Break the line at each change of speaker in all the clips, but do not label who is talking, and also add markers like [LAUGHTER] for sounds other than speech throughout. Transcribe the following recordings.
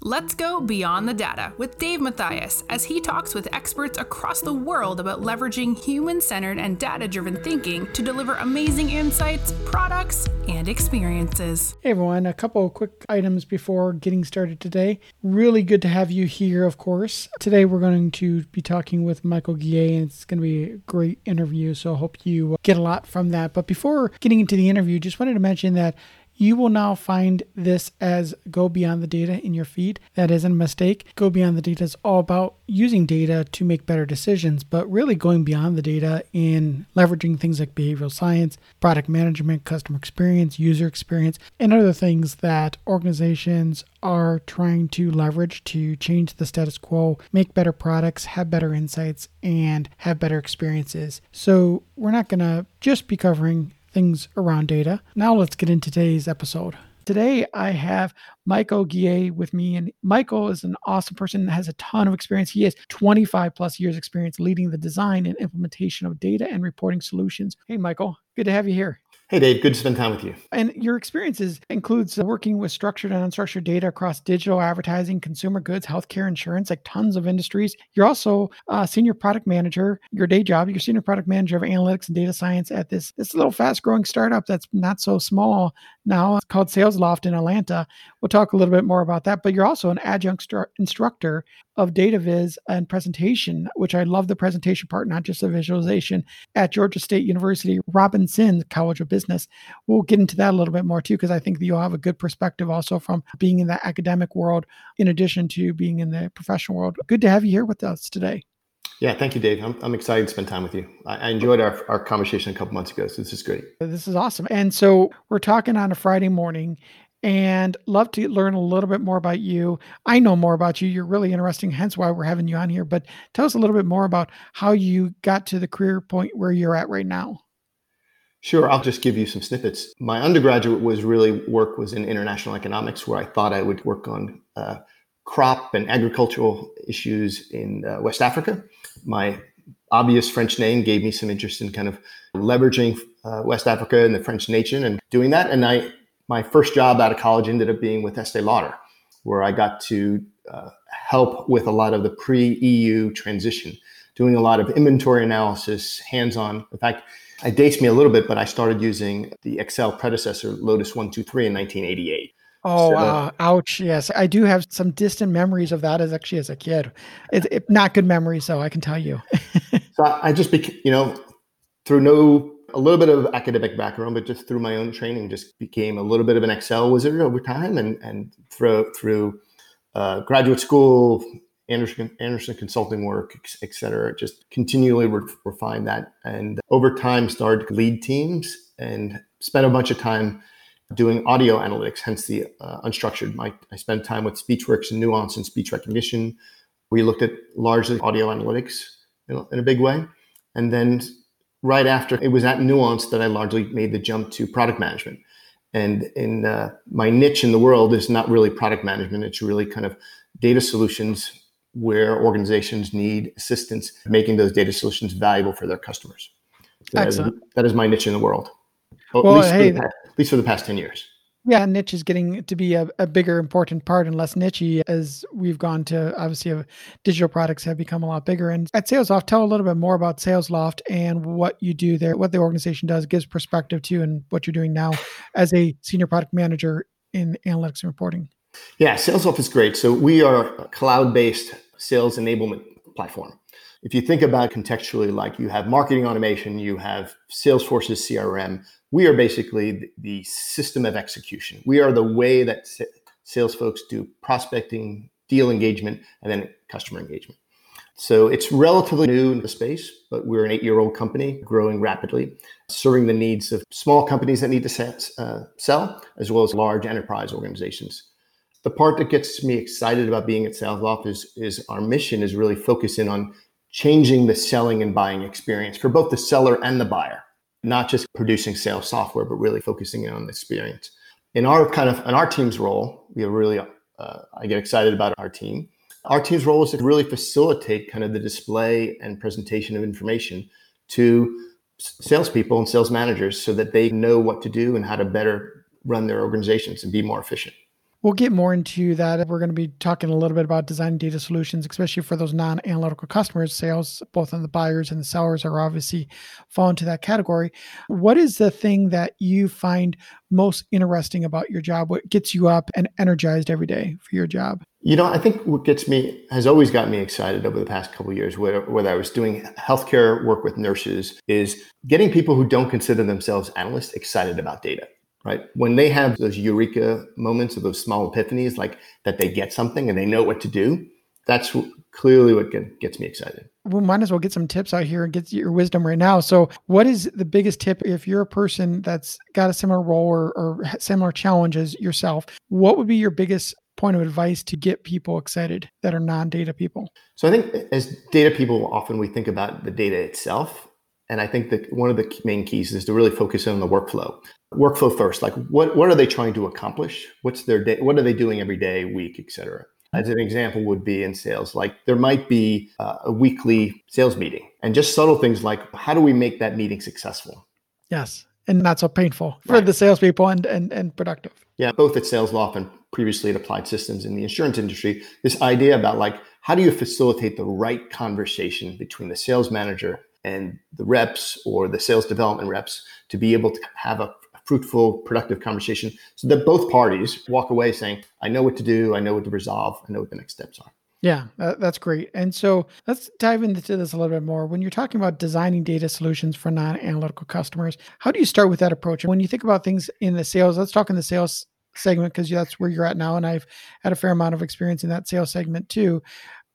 Let's go beyond the data with Dave Mathias as he talks with experts across the world about leveraging human centered and data driven thinking to deliver amazing insights, products, and experiences.
Hey everyone, a couple of quick items before getting started today. Really good to have you here, of course. Today we're going to be talking with Michel Guillet, and it's going to be a great interview, so I hope you get a lot from that. But before getting into the interview, just wanted to mention that you will now find this as Go Beyond the Data in your feed. That isn't a mistake. Go Beyond the Data is all about using data to make better decisions, but really going beyond the data in leveraging things like behavioral science, product management, customer experience, user experience, and other things that organizations are trying to leverage to change the status quo, make better products, have better insights, and have better experiences. So, we're not going to just be covering things around data. Now let's get into today's episode. Today I have Michel Guillet with me, and Michel is an awesome person that has a ton of experience. He has 25 plus years experience leading the design and implementation of data and reporting solutions. Hey, Michel, good to have you here.
Hey, Dave. Good to spend time with you.
And your experiences includes working with structured and unstructured data across digital advertising, consumer goods, healthcare, insurance, like tons of industries. You're also a senior product manager. Your day job, you're senior product manager of analytics and data science at this this little fast growing startup that's not so small now. It's called SalesLoft in Atlanta. We'll talk a little bit more about that. But you're also an adjunct stru- instructor of data viz and presentation, which I love the presentation part, not just the visualization at Georgia State University, Robinson College of Business. We'll get into that a little bit more too, because I think you'll have a good perspective also from being in the academic world, in addition to being in the professional world. Good to have you here with us today.
Yeah, thank you, Dave. I'm, I'm excited to spend time with you. I, I enjoyed our, our conversation a couple months ago, so this is great.
This is awesome. And so we're talking on a Friday morning, and love to learn a little bit more about you. I know more about you. You're really interesting, hence why we're having you on here. But tell us a little bit more about how you got to the career point where you're at right now.
Sure, I'll just give you some snippets. My undergraduate was really work was in international economics, where I thought I would work on uh, crop and agricultural issues in uh, West Africa. My obvious French name gave me some interest in kind of leveraging uh, West Africa and the French nation and doing that. And I my first job out of college ended up being with Estee Lauder, where I got to uh, help with a lot of the pre EU transition, doing a lot of inventory analysis, hands on. In fact, it dates me a little bit, but I started using the Excel predecessor, Lotus 123, in 1988.
Oh, so, uh, ouch. Yes. I do have some distant memories of that as actually as a kid. It's it, not good memories, though, I can tell you. [LAUGHS]
so I just, became, you know, through no a little bit of academic background, but just through my own training, just became a little bit of an Excel wizard over time. And and through through uh, graduate school, Andersen Andersen consulting work, et cetera, just continually re- refine that. And over time, started to lead teams and spent a bunch of time doing audio analytics, hence the uh, unstructured. My, I spent time with SpeechWorks and Nuance and speech recognition. We looked at largely audio analytics in, in a big way. And then right after it was at Nuance that I largely made the jump to product management. And in uh, my niche in the world is not really product management; it's really kind of data solutions where organizations need assistance making those data solutions valuable for their customers. That Excellent. Is, that is my niche in the world. Well, at, least hey, past, at least for the past ten years.
Yeah, niche is getting to be a, a bigger important part and less nichey as we've gone to obviously uh, digital products have become a lot bigger. And at SalesLoft, tell a little bit more about SalesLoft and what you do there, what the organization does, gives perspective to, and what you're doing now as a senior product manager in analytics and reporting.
Yeah, SalesLoft is great. So we are a cloud-based sales enablement platform. If you think about contextually, like you have marketing automation, you have Salesforce's CRM, we are basically the system of execution. We are the way that sales folks do prospecting, deal engagement, and then customer engagement. So it's relatively new in the space, but we're an eight year old company growing rapidly, serving the needs of small companies that need to uh, sell, as well as large enterprise organizations. The part that gets me excited about being at SalesLoft is, is our mission is really focusing on changing the selling and buying experience for both the seller and the buyer not just producing sales software, but really focusing on the experience. In our kind of in our team's role, we are really uh, I get excited about our team. Our team's role is to really facilitate kind of the display and presentation of information to salespeople and sales managers so that they know what to do and how to better run their organizations and be more efficient.
We'll get more into that. We're going to be talking a little bit about designing data solutions, especially for those non analytical customers. Sales, both on the buyers and the sellers, are obviously fall into that category. What is the thing that you find most interesting about your job? What gets you up and energized every day for your job?
You know, I think what gets me has always got me excited over the past couple years, whether I was doing healthcare work with nurses, is getting people who don't consider themselves analysts excited about data right? When they have those eureka moments or those small epiphanies, like that they get something and they know what to do, that's clearly what get, gets me excited.
We might as well get some tips out here and get your wisdom right now. So, what is the biggest tip if you're a person that's got a similar role or, or similar challenges yourself? What would be your biggest point of advice to get people excited that are non-data people?
So I think as data people, often we think about the data itself. And I think that one of the main keys is to really focus in on the workflow workflow first like what what are they trying to accomplish? What's their day what are they doing every day week etc as an example would be in sales like there might be uh, a weekly sales meeting and just subtle things like how do we make that meeting successful?
Yes and not so painful for right. the salespeople and, and and productive.
Yeah both at SalesLoft and previously at applied systems in the insurance industry this idea about like how do you facilitate the right conversation between the sales manager and the reps or the sales development reps to be able to have a fruitful, productive conversation so that both parties walk away saying, I know what to do, I know what to resolve, I know what the next steps are.
Yeah, uh, that's great. And so let's dive into this a little bit more. When you're talking about designing data solutions for non analytical customers, how do you start with that approach? And when you think about things in the sales, let's talk in the sales segment because that's where you're at now. And I've had a fair amount of experience in that sales segment too.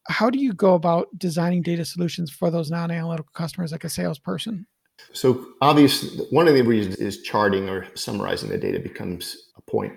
How do you go about designing data solutions for those non analytical customers like a salesperson?
So obviously, one of the reasons is charting or summarizing the data becomes a point.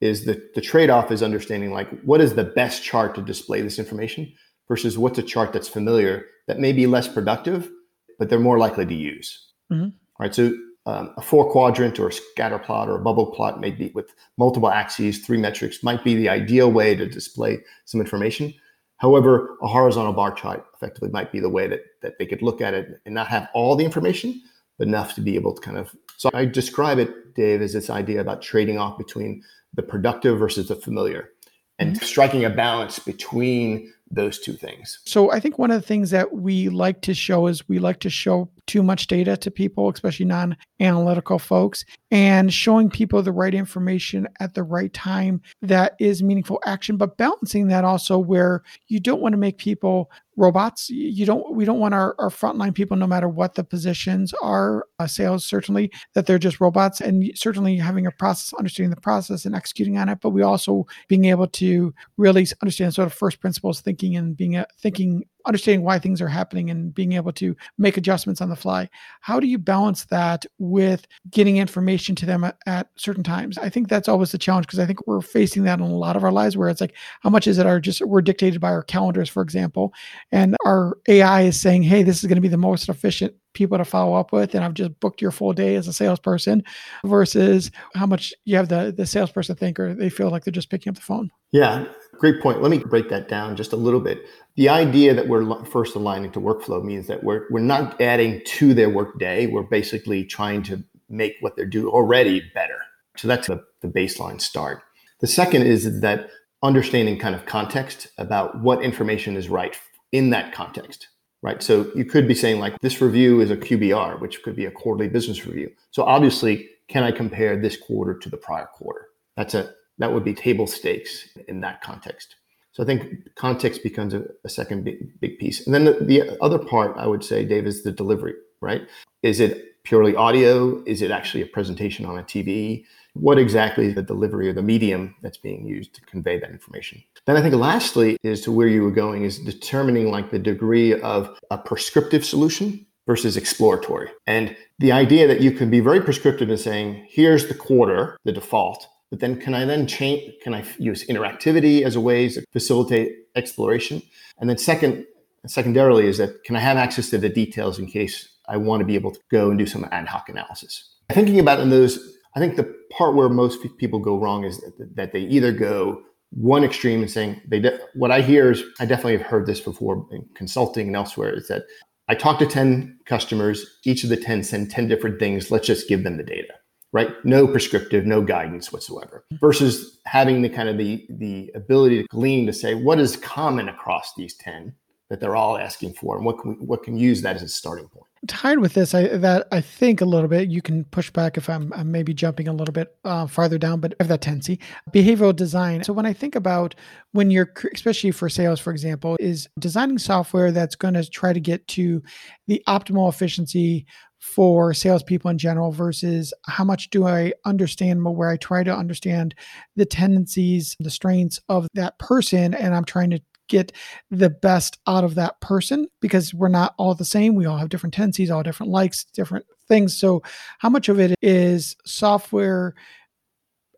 Is that the trade-off is understanding like what is the best chart to display this information versus what's a chart that's familiar that may be less productive, but they're more likely to use. Mm-hmm. Right. So um, a four quadrant or a scatter plot or a bubble plot maybe with multiple axes, three metrics might be the ideal way to display some information. However, a horizontal bar chart effectively might be the way that, that they could look at it and not have all the information, but enough to be able to kind of. So I describe it, Dave, as this idea about trading off between the productive versus the familiar and mm-hmm. striking a balance between those two things.
So I think one of the things that we like to show is we like to show too much data to people, especially non analytical folks, and showing people the right information at the right time that is meaningful action, but balancing that also where you don't want to make people robots. You don't, we don't want our, our frontline people, no matter what the positions are, uh, sales certainly, that they're just robots and certainly having a process, understanding the process and executing on it. But we also being able to really understand sort of first principles thinking and being a, thinking understanding why things are happening and being able to make adjustments on the fly. How do you balance that with getting information to them at, certain times? I think that's always the challenge because I think we're facing that in a lot of our lives where it's like, how much is it our just we're dictated by our calendars, for example, and our AI is saying, hey, this is going to be the most efficient people to follow up with and I've just booked your full day as a salesperson versus how much you have the the salesperson think or they feel like they're just picking up the phone.
Yeah, great point. Let me break that down just a little bit. The idea that we're first aligning to workflow means that we're we're not adding to their workday. We're basically trying to make what they're doing already better. So that's the, the baseline start. The second is that understanding kind of context about what information is right in that context right? So you could be saying like this review is a QBR, which could be a quarterly business review. So obviously, can I compare this quarter to the prior quarter? That's a that would be table stakes in that context. So I think context becomes a, a second big, big piece. And then the, the other part I would say, Dave, is the delivery, right? Is it purely audio? Is it actually a presentation on a TV? What exactly is the delivery or the medium that's being used to convey that information? Then I think lastly is to where you were going is determining like the degree of a prescriptive solution versus exploratory. And the idea that you can be very prescriptive in saying, here's the quarter, the default, but then can I then change, can I use interactivity as a way to facilitate exploration? And then second, secondarily is that can I have access to the details in case I want to be able to go and do some ad hoc analysis? Thinking about in those, I think the part where most people go wrong is that, that they either go one extreme and saying they de- what I hear is I definitely have heard this before in consulting and elsewhere is that I talk to 10 customers, each of the 10 send 10 different things, let's just give them the data. right? No prescriptive, no guidance whatsoever. Versus having the kind of the the ability to glean to say what is common across these 10 that they're all asking for and what can we, what can use that as a starting point
tied with this, I that I think a little bit. You can push back if I'm, I'm maybe jumping a little bit uh, farther down, but have that tendency. Behavioral design. So when I think about when you're, especially for sales, for example, is designing software that's going to try to get to the optimal efficiency for salespeople in general versus how much do I understand where I try to understand the tendencies, the strengths of that person, and I'm trying to get the best out of that person because we're not all the same. We all have different tendencies, all different likes, different things. So, how much of it is software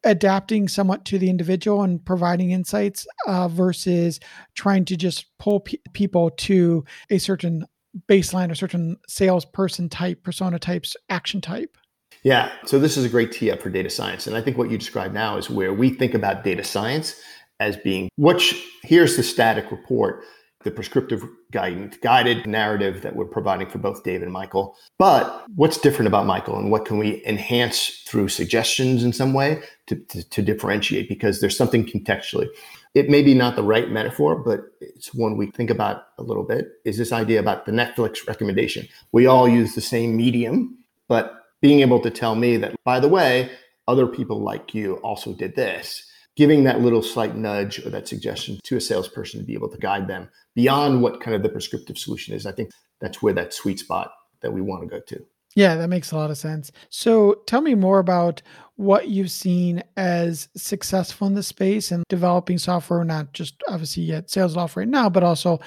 adapting somewhat to the individual and providing insights uh, versus trying to just pull pe- people to a certain baseline or certain salesperson type, persona types, action type?
Yeah. So this is a great tee up for data science. And I think what you described now is where we think about data science as being which here's the static report the prescriptive guidance guided narrative that we're providing for both Dave and Michel. But what's different about Michel and what can we enhance through suggestions in some way to, to, to, differentiate? Because there's something contextually. It may be not the right metaphor, but it's one we think about a little bit is this idea about the Netflix recommendation. We all use the same medium, but being able to tell me that, by the way, other people like you also did this giving that little slight nudge or that suggestion to a salesperson to be able to guide them beyond what kind of the prescriptive solution is. I think that's where that sweet spot that we want to go to.
Yeah, that makes a lot of sense. So tell me more about what you've seen as successful in the space and developing software, not just obviously at SalesLoft right now, but also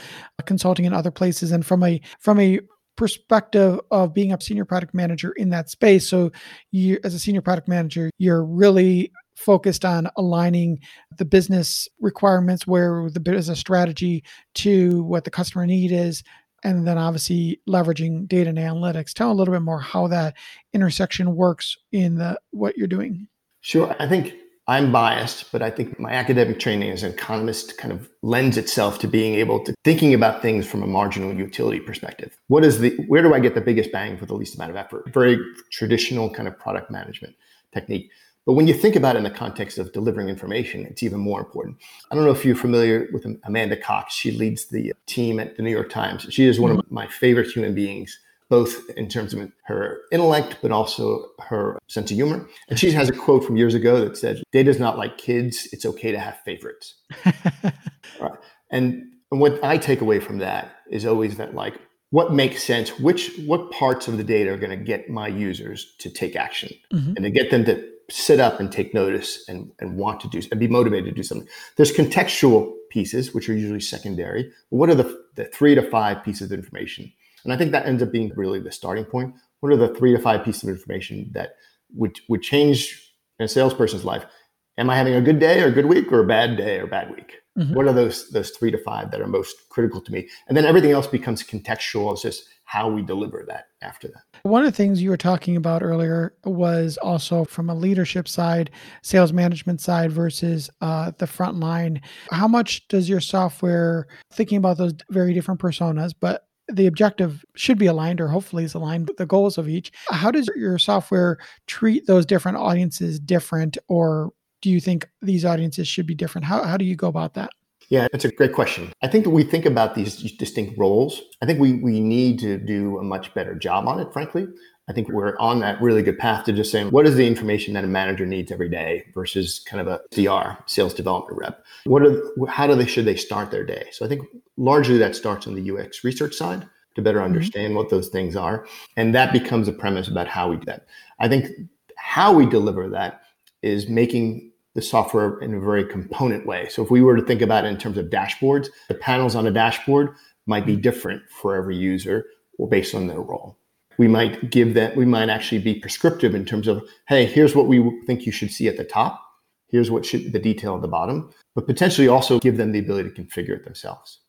consulting in other places. And from a from a perspective of being a senior product manager in that space. So you as a senior product manager, you're really focused on aligning the business requirements where the business strategy to what the customer need is and then obviously leveraging data and analytics. Tell a little bit more how that intersection works in the what you're doing.
Sure. I think i'm biased but i think my academic training as an economist kind of lends itself to being able to thinking about things from a marginal utility perspective. What is the where do i get the biggest bang for the least amount of effort? Very traditional kind of product management technique but when you think about it in the context of delivering information, it's even more important. I don't know if you're familiar with Amanda Cox. She leads the team at the New York Times. She is one of mm-hmm. my favorite human beings, both in terms of her intellect, but also her sense of humor. And she has a quote from years ago that said, Data is not like kids. It's okay to have favorites. [LAUGHS] right. And, and what I take away from that is always that, like, what makes sense which what parts of the data are going to get my users to take action mm-hmm. and to get them to sit up and take notice and, and want to do and be motivated to do something. There's contextual pieces, which are usually secondary. What are the, the three to five pieces of information? And I think that ends up being really the starting point. What are the three to five pieces of information that would, would change a salesperson's life? Am I having a good day or a good week or a bad day or a bad week? Mm-hmm. What are those those three to five that are most critical to me? And then everything else becomes contextual. It's just how we deliver that after that.
One of the things you were talking about earlier was also from a leadership side, sales management side versus uh, the front line. How much does your software, thinking about those very different personas, but the objective should be aligned or hopefully is aligned with the goals of each. How does your software treat those different audiences different or do you think these audiences should be different? How, how do you go about that?
Yeah, it's a great question. I think that we think about these distinct roles. I think we, we need to do a much better job on it, frankly. I think we're on that really good path to just saying what is the information that a manager needs every day versus kind of a CR, sales development rep. What are how do they should they start their day? So I think largely that starts on the UX research side to better mm-hmm. understand mm-hmm. what those things are, and that becomes a premise about how we do that. I think how we deliver that is making the software in a very component way. So if we were to think about it in terms of dashboards, the panels on a dashboard might be different for every user or based on their role. We might give that, we might actually be prescriptive in terms of, hey, here's what we think you should see at the top. Here's what should the detail at the bottom, but potentially also give them the ability to configure it themselves.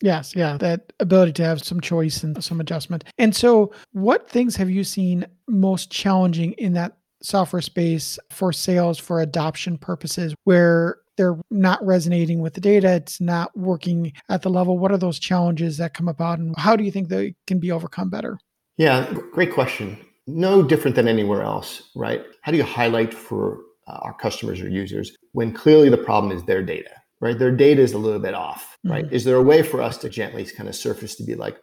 Yes, yeah, that ability to have some choice and some adjustment. And so, what things have you seen most challenging in that software space for sales for adoption purposes where they're not resonating with the data it's not working at the level what are those challenges that come about and how do you think they can be overcome better
yeah great question no different than anywhere else, right? How do you highlight for uh, our customers or users when clearly the problem is their data, right? Their data is a little bit off, right? Mm-hmm. Is there a way for us to gently kind of surface to be like,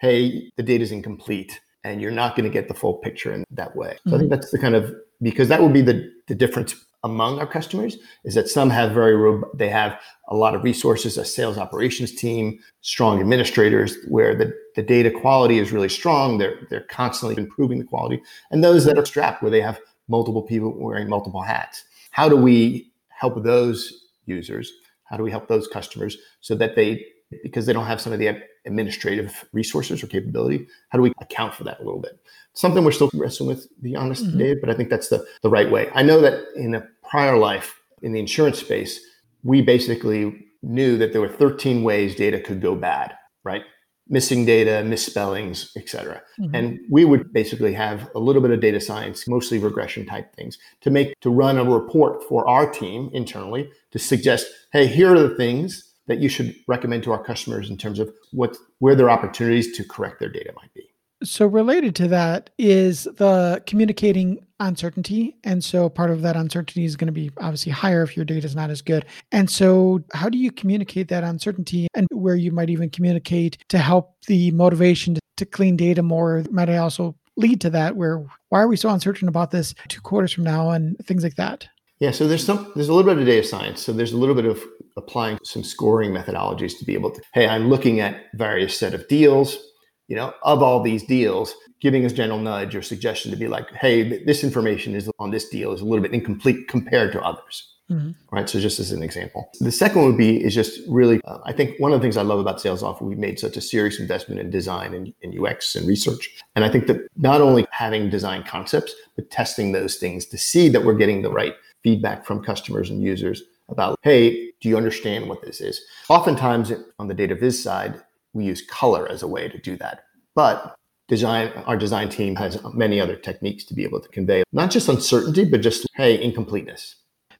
hey, the data is incomplete and you're not going to get the full picture in that way. So mm-hmm. I think that's the kind of because that would be the the difference among our customers is that some have very they have a lot of resources a sales operations team strong administrators where the, the data quality is really strong. They're they're constantly improving the quality. And those that are strapped where they have multiple people wearing multiple hats. How do we help those users? How do we help those customers so that they because they don't have some of the administrative resources or capability how do we account for that a little bit something we're still wrestling with to be honest mm-hmm. dave but i think that's the, the right way i know that in a prior life in the insurance space, we basically knew that there were 13 ways data could go bad, right? Missing data, misspellings, etc. Mm-hmm. And we would basically have a little bit of data science, mostly regression type things, to make to run a report for our team internally to suggest, hey, here are the things that you should recommend to our customers in terms of what where their opportunities to correct their data might be.
So, related to that is the communicating uncertainty. And so, part of that uncertainty is going to be obviously higher if your data is not as good. And so, how do you communicate that uncertainty and where you might even communicate to help the motivation to, clean data more? Might I also lead to that where why are we so uncertain about this two quarters from now and things like that?
Yeah, so there's some there's a little bit of data science. So there's a little bit of applying some scoring methodologies to be able to, hey, I'm looking at various set of deals you know, of all these deals, giving us general nudge or suggestion to be like, hey, this information is on this deal is a little bit incomplete compared to others. Mm-hmm. Right. So just as an example, the second would be is just really, uh, I think one of the things I love about SalesLoft, we've made such a serious investment in design and, and UX and research. And I think that not only having design concepts, but testing those things to see that we're getting the right feedback from customers and users about, hey, do you understand what this is? Oftentimes on the data viz side, we use color as a way to do that. But design our design team has many other techniques to be able to convey not just uncertainty, but just hey, incompleteness.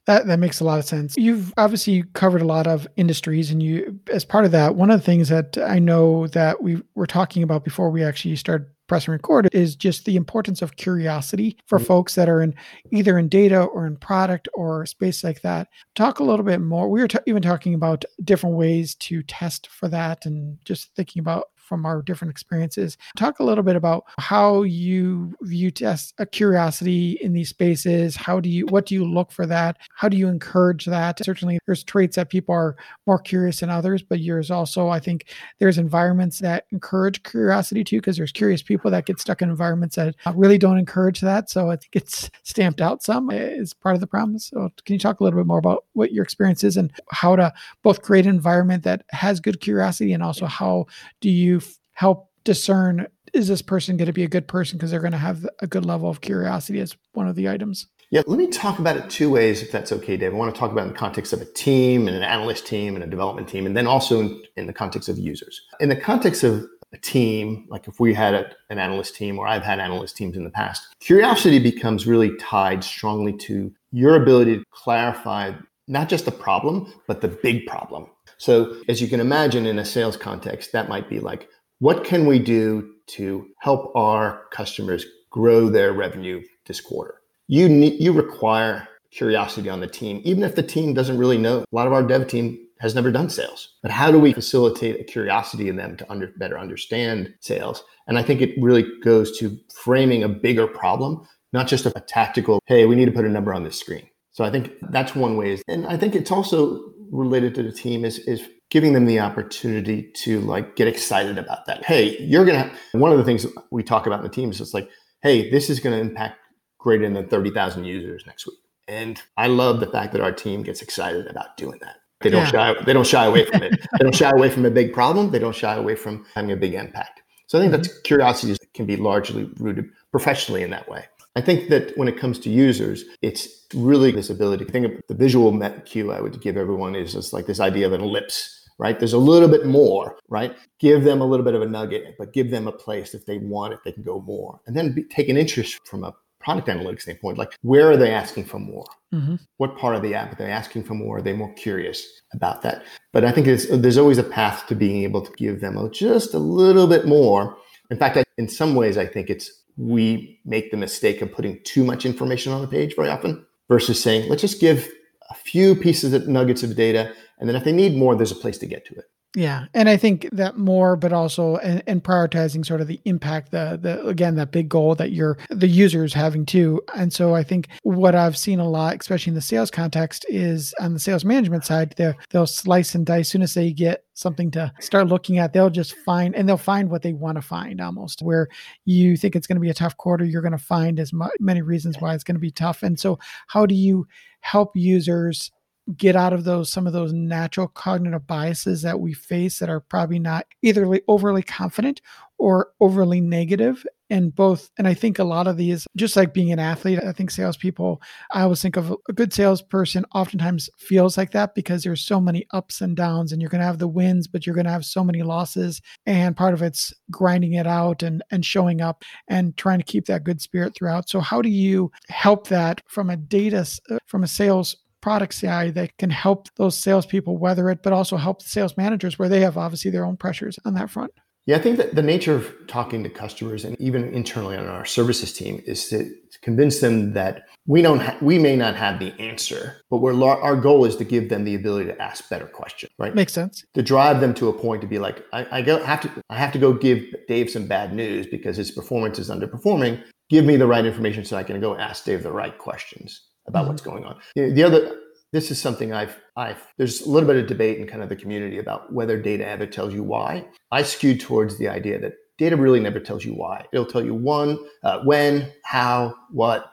That that makes a lot of sense. You've obviously covered a lot of industries, and you, as part of that, one of the things that I know that we were talking about before we actually started press and record is just the importance of curiosity for mm-hmm. folks that are in either in data or in product or space like that. Talk a little bit more. We were t- even talking about different ways to test for that and just thinking about from our different experiences. Talk a little bit about how you view test a curiosity in these spaces. How do you what do you look for that? How do you encourage that? Certainly there's traits that people are more curious than others, but there's also I think there's environments that encourage curiosity too, because there's curious people that get stuck in environments that uh, really don't encourage that. So I think it's stamped out some eh, is part of the problem. So can you talk a little bit more about what your experience is and how to both create an environment that has good curiosity and also how do you help discern is this person going to be a good person because they're going to have a good level of curiosity as one of the items.
Yeah, let me talk about it two ways, if that's okay, Dave. I want to talk about in the context of a team and an analyst team and a development team, and then also in, in the context of users. In the context of a team, like if we had a, an analyst team or I've had analyst teams in the past, curiosity becomes really tied strongly to your ability to clarify not just the problem, but the big problem. So, as you can imagine, in a sales context, that might be like, what can we do to help our customers grow their revenue this quarter? You need, you require curiosity on the team, even if the team doesn't really know. A lot of our dev team has never done sales, but how do we facilitate a curiosity in them to under, better understand sales? And I think it really goes to framing a bigger problem, not just a, a tactical, hey, we need to put a number on this screen. So I think that's one way. Is, And I think it's also related to the team is is giving them the opportunity to like get excited about that. Hey, you're gonna. One of the things we talk about in the team is it's like, hey, this is going to impact greater than thirty thousand users next week. And I love the fact that our team gets excited about doing that. They don't yeah. shy. They don't shy away from it. [LAUGHS] they don't shy away from a big problem. They don't shy away from having a big impact. So I think mm-hmm. that curiosity can be largely rooted professionally in that way. I think that when it comes to users, it's really this ability. I think of the visual cue I would give everyone is just like this idea of an ellipse, right? There's a little bit more, right? Give them a little bit of a nugget, but give them a place if they want it, they can go more. And then be, take an interest from a product analytics standpoint, like where are they asking for more? Mm-hmm. What part of the app are they asking for more? Are they more curious about that? But I think there's always a path to being able to give them just a little bit more. In fact, I, in some ways, I think it's we make the mistake of putting too much information on the page very often versus saying, let's just give a few pieces of nuggets of data. And then if they need more, there's a place to get to it.
Yeah, and I think that more, but also and, and, prioritizing sort of the impact, the the again that big goal that you're the users having too. And so I think what I've seen a lot, especially in the sales context, is on the sales management side, they they'll slice and dice. As soon as they get something to start looking at, they'll just find and they'll find what they want to find almost. Where you think it's going to be a tough quarter, you're going to find as mu- many reasons why it's going to be tough. And so, how do you help users get out of those some of those natural cognitive biases that we face that are probably not either overly confident or overly negative and both and i think a lot of these just like being an athlete i think salespeople i always think of a good salesperson oftentimes feels like that because there's so many ups and downs and you're going to have the wins but you're going to have so many losses and part of it's grinding it out and and showing up and trying to keep that good spirit throughout so how do you help that from a data uh, from a sales product CI that can help those salespeople weather it, but also help the sales managers where they have obviously their own pressures on that front.
Yeah, I think that the nature of talking to customers and even internally on our services team is to, convince them that we don't ha- we may not have the answer, but we're our goal is to give them the ability to ask better questions, right?
Makes sense.
To drive them to a point to be like, I, I go have to I have to go give Dave some bad news because his performance is underperforming. Give me the right information so I can go ask Dave the right questions about mm-hmm. what's going on. The other, this is something I've, I've, there's a little bit of debate in kind of the community about whether data ever tells you why. I skewed towards the idea that data really never tells you why. It'll tell you one, uh, when, how, what,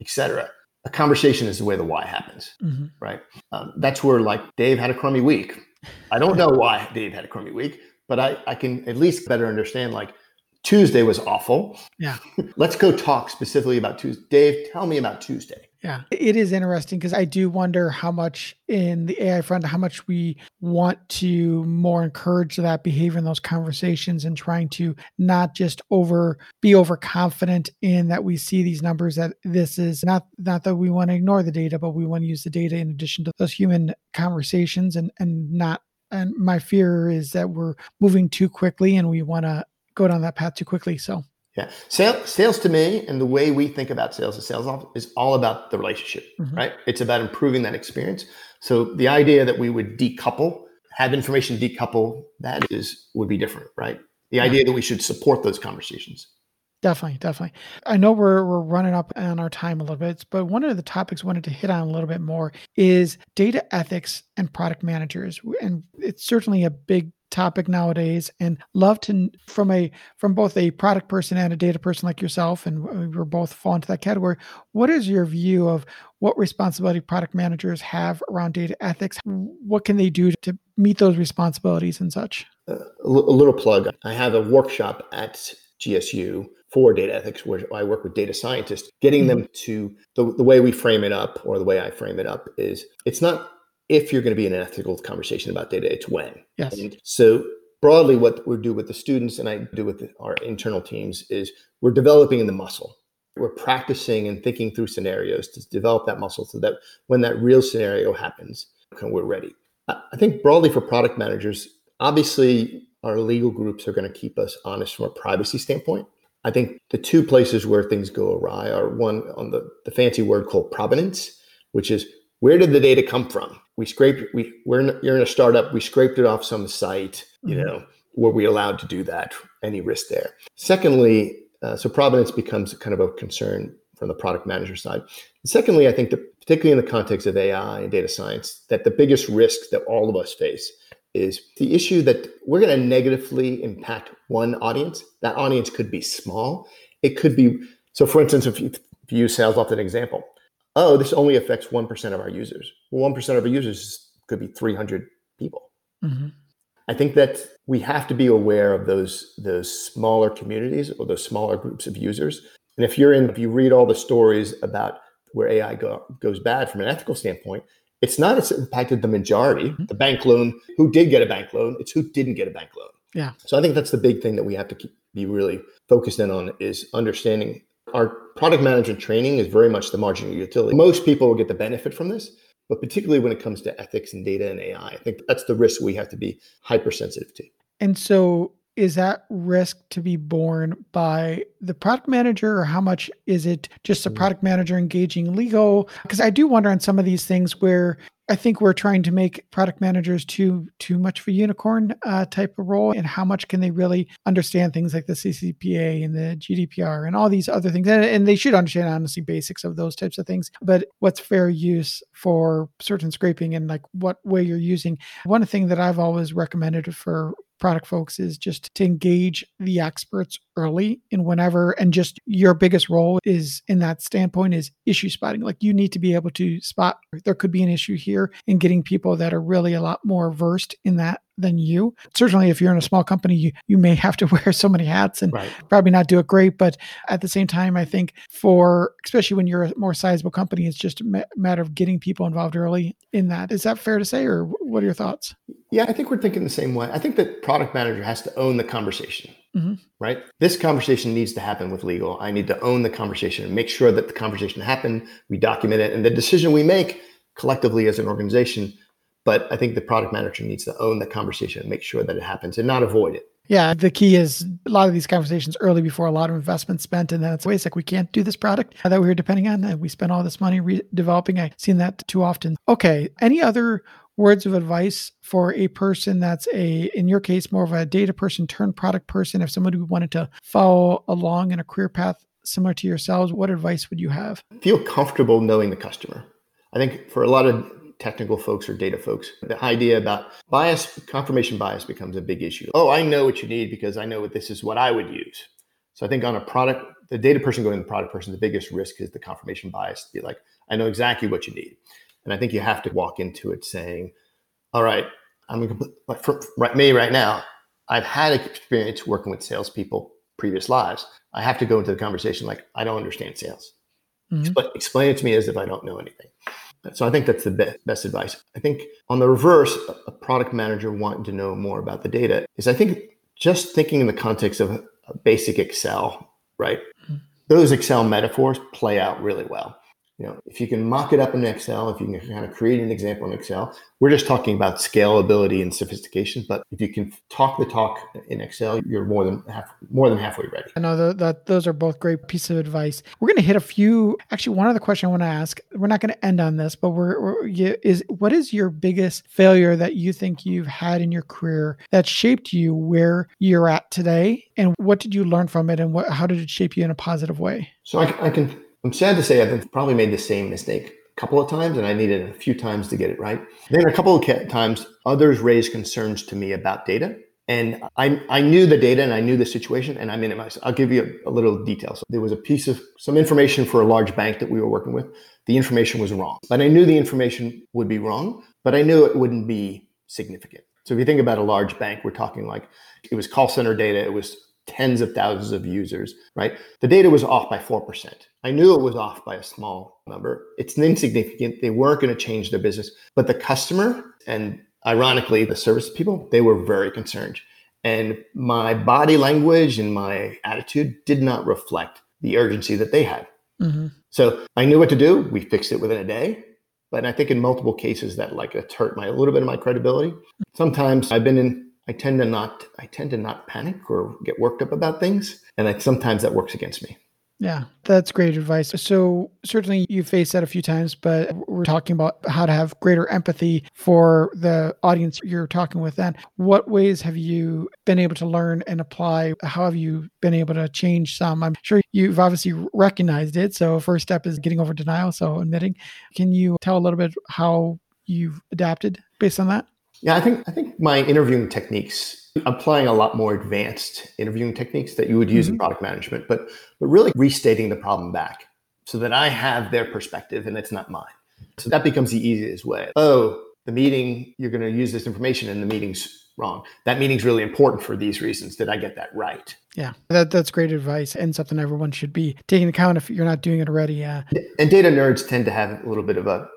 etc. A conversation is the way the why happens, mm-hmm. right? Um, that's where like Dave had a crummy week. I don't know why Dave had a crummy week, but I, I can at least better understand like Tuesday was awful.
Yeah. [LAUGHS]
Let's go talk specifically about Tuesday. Dave, tell me about Tuesday.
Yeah, it is interesting because I do wonder how much in the AI front, how much we want to more encourage that behavior in those conversations and trying to not just over be overconfident in that we see these numbers that this is not not that we want to ignore the data, but we want to use the data in addition to those human conversations and and not and my fear is that we're moving too quickly and we want to go down that path too quickly. So
yeah, sales, sales to me and the way we think about sales as sales is all about the relationship, mm-hmm. right? It's about improving that experience. So the idea that we would decouple, have information decouple, that is would be different, right? The yeah. idea that we should support those conversations.
Definitely, definitely. I know we're we're running up on our time a little bit, but one of the topics I wanted to hit on a little bit more is data ethics and product managers, and it's certainly a big topic nowadays and love to from a from both a product person and a data person like yourself and we're both fall into that category. What is your view of what responsibility product managers have around data ethics? What can they do to meet those responsibilities and such?
Uh, a little plug. I have a workshop at gsu for data ethics where i work with data scientists getting mm-hmm. them to the, the way we frame it up or the way i frame it up is it's not if you're going to be in an ethical conversation about data, it's when.
Yes.
And so broadly, what we do with the students and I do with our internal teams is we're developing the muscle. We're practicing and thinking through scenarios to develop that muscle so that when that real scenario happens, we're ready. I think broadly for product managers, obviously our legal groups are going to keep us honest from a privacy standpoint. I think the two places where things go awry are one on the, the fancy word called provenance, which is where did the data come from? We scraped, we, we're in, you're in a startup, we scraped it off some site, you mm-hmm. know, were we allowed to do that? Any risk there? Secondly, uh, so provenance becomes kind of a concern from the product manager side. And secondly, I think that particularly in the context of AI and data science, that the biggest risk that all of us face is the issue that we're going to negatively impact one audience. That audience could be small. It could be so. For instance, if you, if you use SalesLoft an example, oh, this only affects 1% of our users. Well, 1% of our users could be 300 people. Mm-hmm. I think that we have to be aware of those, those smaller communities or those smaller groups of users. And if you're in, if you read all the stories about where AI go, goes bad from an ethical standpoint, it's not it's impacted the majority, mm-hmm. the bank loan, who did get a bank loan, it's who didn't get a bank loan.
Yeah.
So I think that's the big thing that we have to keep, be really focused in on is understanding our product management training is very much the marginal utility. Most people will get the benefit from this, but particularly when it comes to ethics and data and AI, I think that's the risk we have to be hypersensitive to.
And so is that risk to be borne by the product manager or how much is it just the mm. product manager engaging legal? Because I do wonder on some of these things where I think we're trying to make product managers too too much of a unicorn uh, type of role, and how much can they really understand things like the CCPA and the GDPR and all these other things, and, and they should understand honestly basics of those types of things. But what's fair use for certain scraping and like what way you're using? One thing that I've always recommended for product folks is just to engage the experts early and whenever and just your biggest role is in that standpoint is issue spotting like you need to be able to spot there could be an issue here and getting people that are really a lot more versed in that than you. Certainly, if you're in a small company, you, you may have to [LAUGHS] wear so many hats and right. probably not do it great. But at the same time, I think for, especially when you're a more sizable company, it's just a matter of getting people involved early in that. Is that fair to say, or what are your thoughts?
Yeah, I think we're thinking the same way. I think that product manager has to own the conversation. Mm-hmm. Right? This conversation needs to happen with legal. I need to own the conversation and make sure that the conversation happened. We document it, and the decision we make collectively as an organization but I think the product manager needs to own the conversation and make sure that it happens and not avoid it.
Yeah, the key is a lot of these conversations early before a lot of investment spent, and then it's ways like we can't do this product that we were depending on. And we spent all this money re- developing. I've seen that too often. Okay, any other words of advice for a person that's a, in your case, more of a data person turned product person? If somebody wanted to follow along in a career path similar to yourselves, what advice would you have?
Feel comfortable knowing the customer. I think for a lot of technical folks or data folks. The idea about bias, confirmation bias becomes a big issue. Oh, I know what you need because I know what this is what I would use. So I think on a product, the data person going to the product person, the biggest risk is the confirmation bias to be like, I know exactly what you need. And I think you have to walk into it saying, all right, I'm going to like for right, me right now, I've had experience working with salespeople previous lives. I have to go into the conversation like, I don't understand sales. Mm-hmm. But explain it to me as if I don't know anything. So I think that's the be- best advice. I think on the reverse, a product manager wanting to know more about the data is I think just thinking in the context of basic Excel, right? Mm-hmm. Those Excel metaphors play out really well you know, if you can mock it up in Excel, if you can kind of create an example in Excel, we're just talking about scalability and sophistication. But if you can talk the talk in Excel, you're more than half, more than halfway ready.
I know that, that those are both great pieces of advice. We're going to hit a few. Actually, one other question I want to ask. We're not going to end on this, but we're, we're is what is your biggest failure that you think you've had in your career that shaped you where you're at today, and what did you learn from it, and what how did it shape you in a positive way?
So I, I can I'm sad to say I've probably made the same mistake a couple of times, and I needed a few times to get it right. Then a couple of times, others raised concerns to me about data. And I, I knew the data and I knew the situation, and I mean, I'll give you a, a little detail. So there was a piece of some information for a large bank that we were working with. The information was wrong, but I knew the information would be wrong, but I knew it wouldn't be significant. So if you think about a large bank, we're talking like it was call center data, it was tens of thousands of users, right? The data was off by 4%. I knew it was off by a small number. It's insignificant. They weren't going to change their business. But the customer and ironically, the service people, they were very concerned. And my body language and my attitude did not reflect the urgency that they had. Mm-hmm. So I knew what to do. We fixed it within a day. But I think in multiple cases that like it's hurt my a little bit of my credibility. Sometimes I've been in I tend to not I tend to not panic or get worked up about things, and I, sometimes that works against me.
Yeah, that's great advice. So, certainly you faced that a few times, but we're talking about how to have greater empathy for the audience you're talking with. Then, what ways have you been able to learn and apply? How have you been able to change some? I'm sure you've obviously recognized it. So, first step is getting over denial. So, admitting. Can you tell a little bit how you've adapted based on that?
Yeah, I think I think my interviewing techniques, applying a lot more advanced interviewing techniques that you would use mm-hmm. in product management, but but really restating the problem back so that I have their perspective and it's not mine. So that becomes the easiest way. Oh, the meeting, you're going to use this information and the meeting's wrong. That meeting's really important for these reasons. Did I get that right?
Yeah, that, that's great advice and something everyone should be taking account if you're not doing it already. Yeah.
And data nerds tend to have a little bit of a,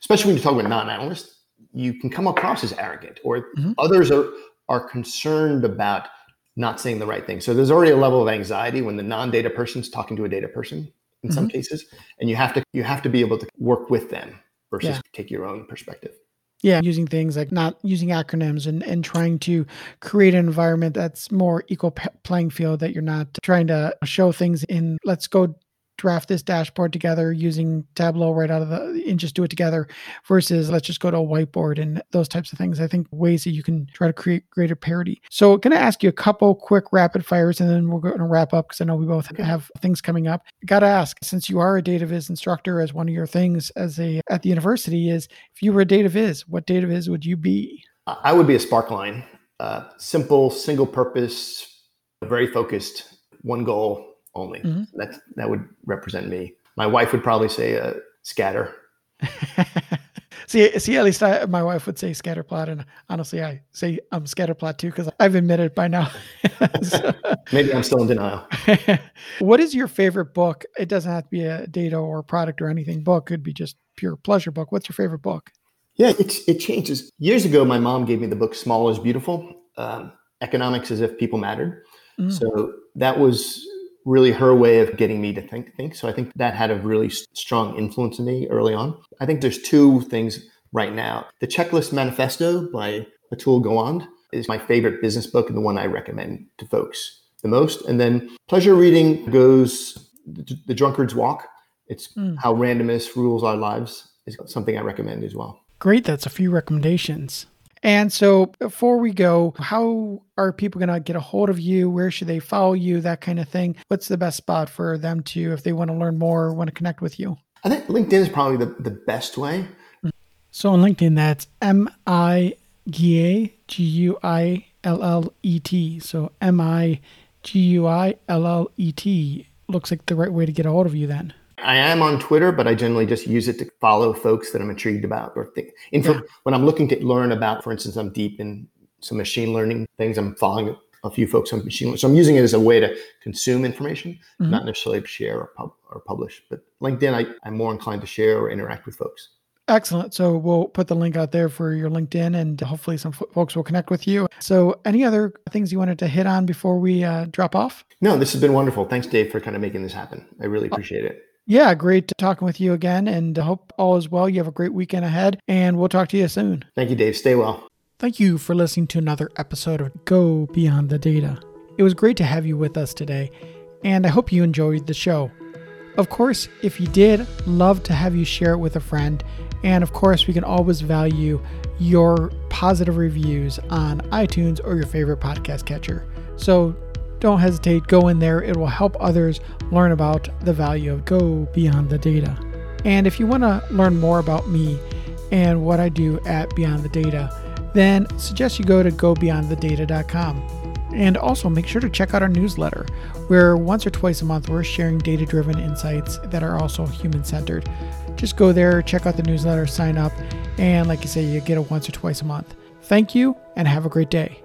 especially when you talk about non-analysts, you can come across as arrogant or mm-hmm. others are are concerned about not saying the right thing. So there's already a level of anxiety when the non-data person's talking to a data person in mm-hmm. some cases, and you have to you have to be able to work with them versus yeah. take your own perspective.
Yeah, using things like not using acronyms and, and trying to create an environment that's more equal playing field that you're not trying to show things in let's go draft this dashboard together using Tableau right out of the and just do it together versus let's just go to a whiteboard and those types of things. I think ways that you can try to create greater parity. So, going to ask you a couple quick rapid fires and then we're going to wrap up because I know we both have things coming up. Got to ask, since you are a data viz instructor, as one of your things as a at the university is, if you were a data viz, what data viz would you be?
I would be a Sparkline, uh, simple, single purpose, very focused, one goal, only. Mm-hmm. That that would represent me. My wife would probably say uh, scatter. [LAUGHS]
see, see, at least I, my wife would say scatterplot, and honestly, I say I'm scatterplot too because I've admitted by now. [LAUGHS] [LAUGHS]
Maybe I'm still in denial.
what is your favorite book? It doesn't have to be a data or product or anything. Book could be just pure pleasure book. What's your favorite book?
Yeah, it it changes. Years ago, my mom gave me the book "Small is Beautiful." Um, economics as if people mattered. Mm. So that was really her way of getting me to think think. So i think that had a really strong influence on me early on. I think there's two things right now. The checklist manifesto by atul gawande is my favorite business book and the one i recommend to folks the most. And then pleasure reading goes the drunkard's walk. It's mm. how randomness rules our lives is something i recommend as well.
Great that's a few recommendations and so before we go, how are people going to get a hold of you? Where should they follow you? That kind of thing. What's the best spot for them to, if they want to learn more, want to connect with you?
I think LinkedIn is probably the, the best way.
So on LinkedIn, that's M I G A G U I L L E T. So M I G U I L L E T looks like the right way to get a hold of you then.
I am on Twitter, but I generally just use it to follow folks that I'm intrigued about or think. Info, yeah. When I'm looking to learn about, for instance, I'm deep in some machine learning things. I'm following a few folks on machine learning. So I'm using it as a way to consume information, mm-hmm. not necessarily share or, pub, or publish. But LinkedIn, I, I'm more inclined to share or interact with folks.
Excellent. So we'll put the link out there for your LinkedIn and hopefully some f- folks will connect with you. So, any other things you wanted to hit on before we uh, drop off?
No, this has been wonderful. Thanks, Dave, for kind of making this happen. I really appreciate it.
Yeah, great talking with you again and hope all is well. You have a great weekend ahead and we'll talk to you soon.
Thank you, Dave. Stay well.
Thank you for listening to another episode of Go Beyond the Data. It was great to have you with us today, and I hope you enjoyed the show. Of course, if you did, love to have you share it with a friend. And of course, we can always value your positive reviews on iTunes or your favorite podcast catcher. So don't hesitate, go in there. It will help others learn about the value of go beyond the data. And if you want to learn more about me and what I do at Beyond the Data, then suggest you go to gobeyondthedata.com. And also make sure to check out our newsletter, where once or twice a month we're sharing data driven insights that are also human centered. Just go there, check out the newsletter, sign up, and like you say, you get it once or twice a month. Thank you, and have a great day.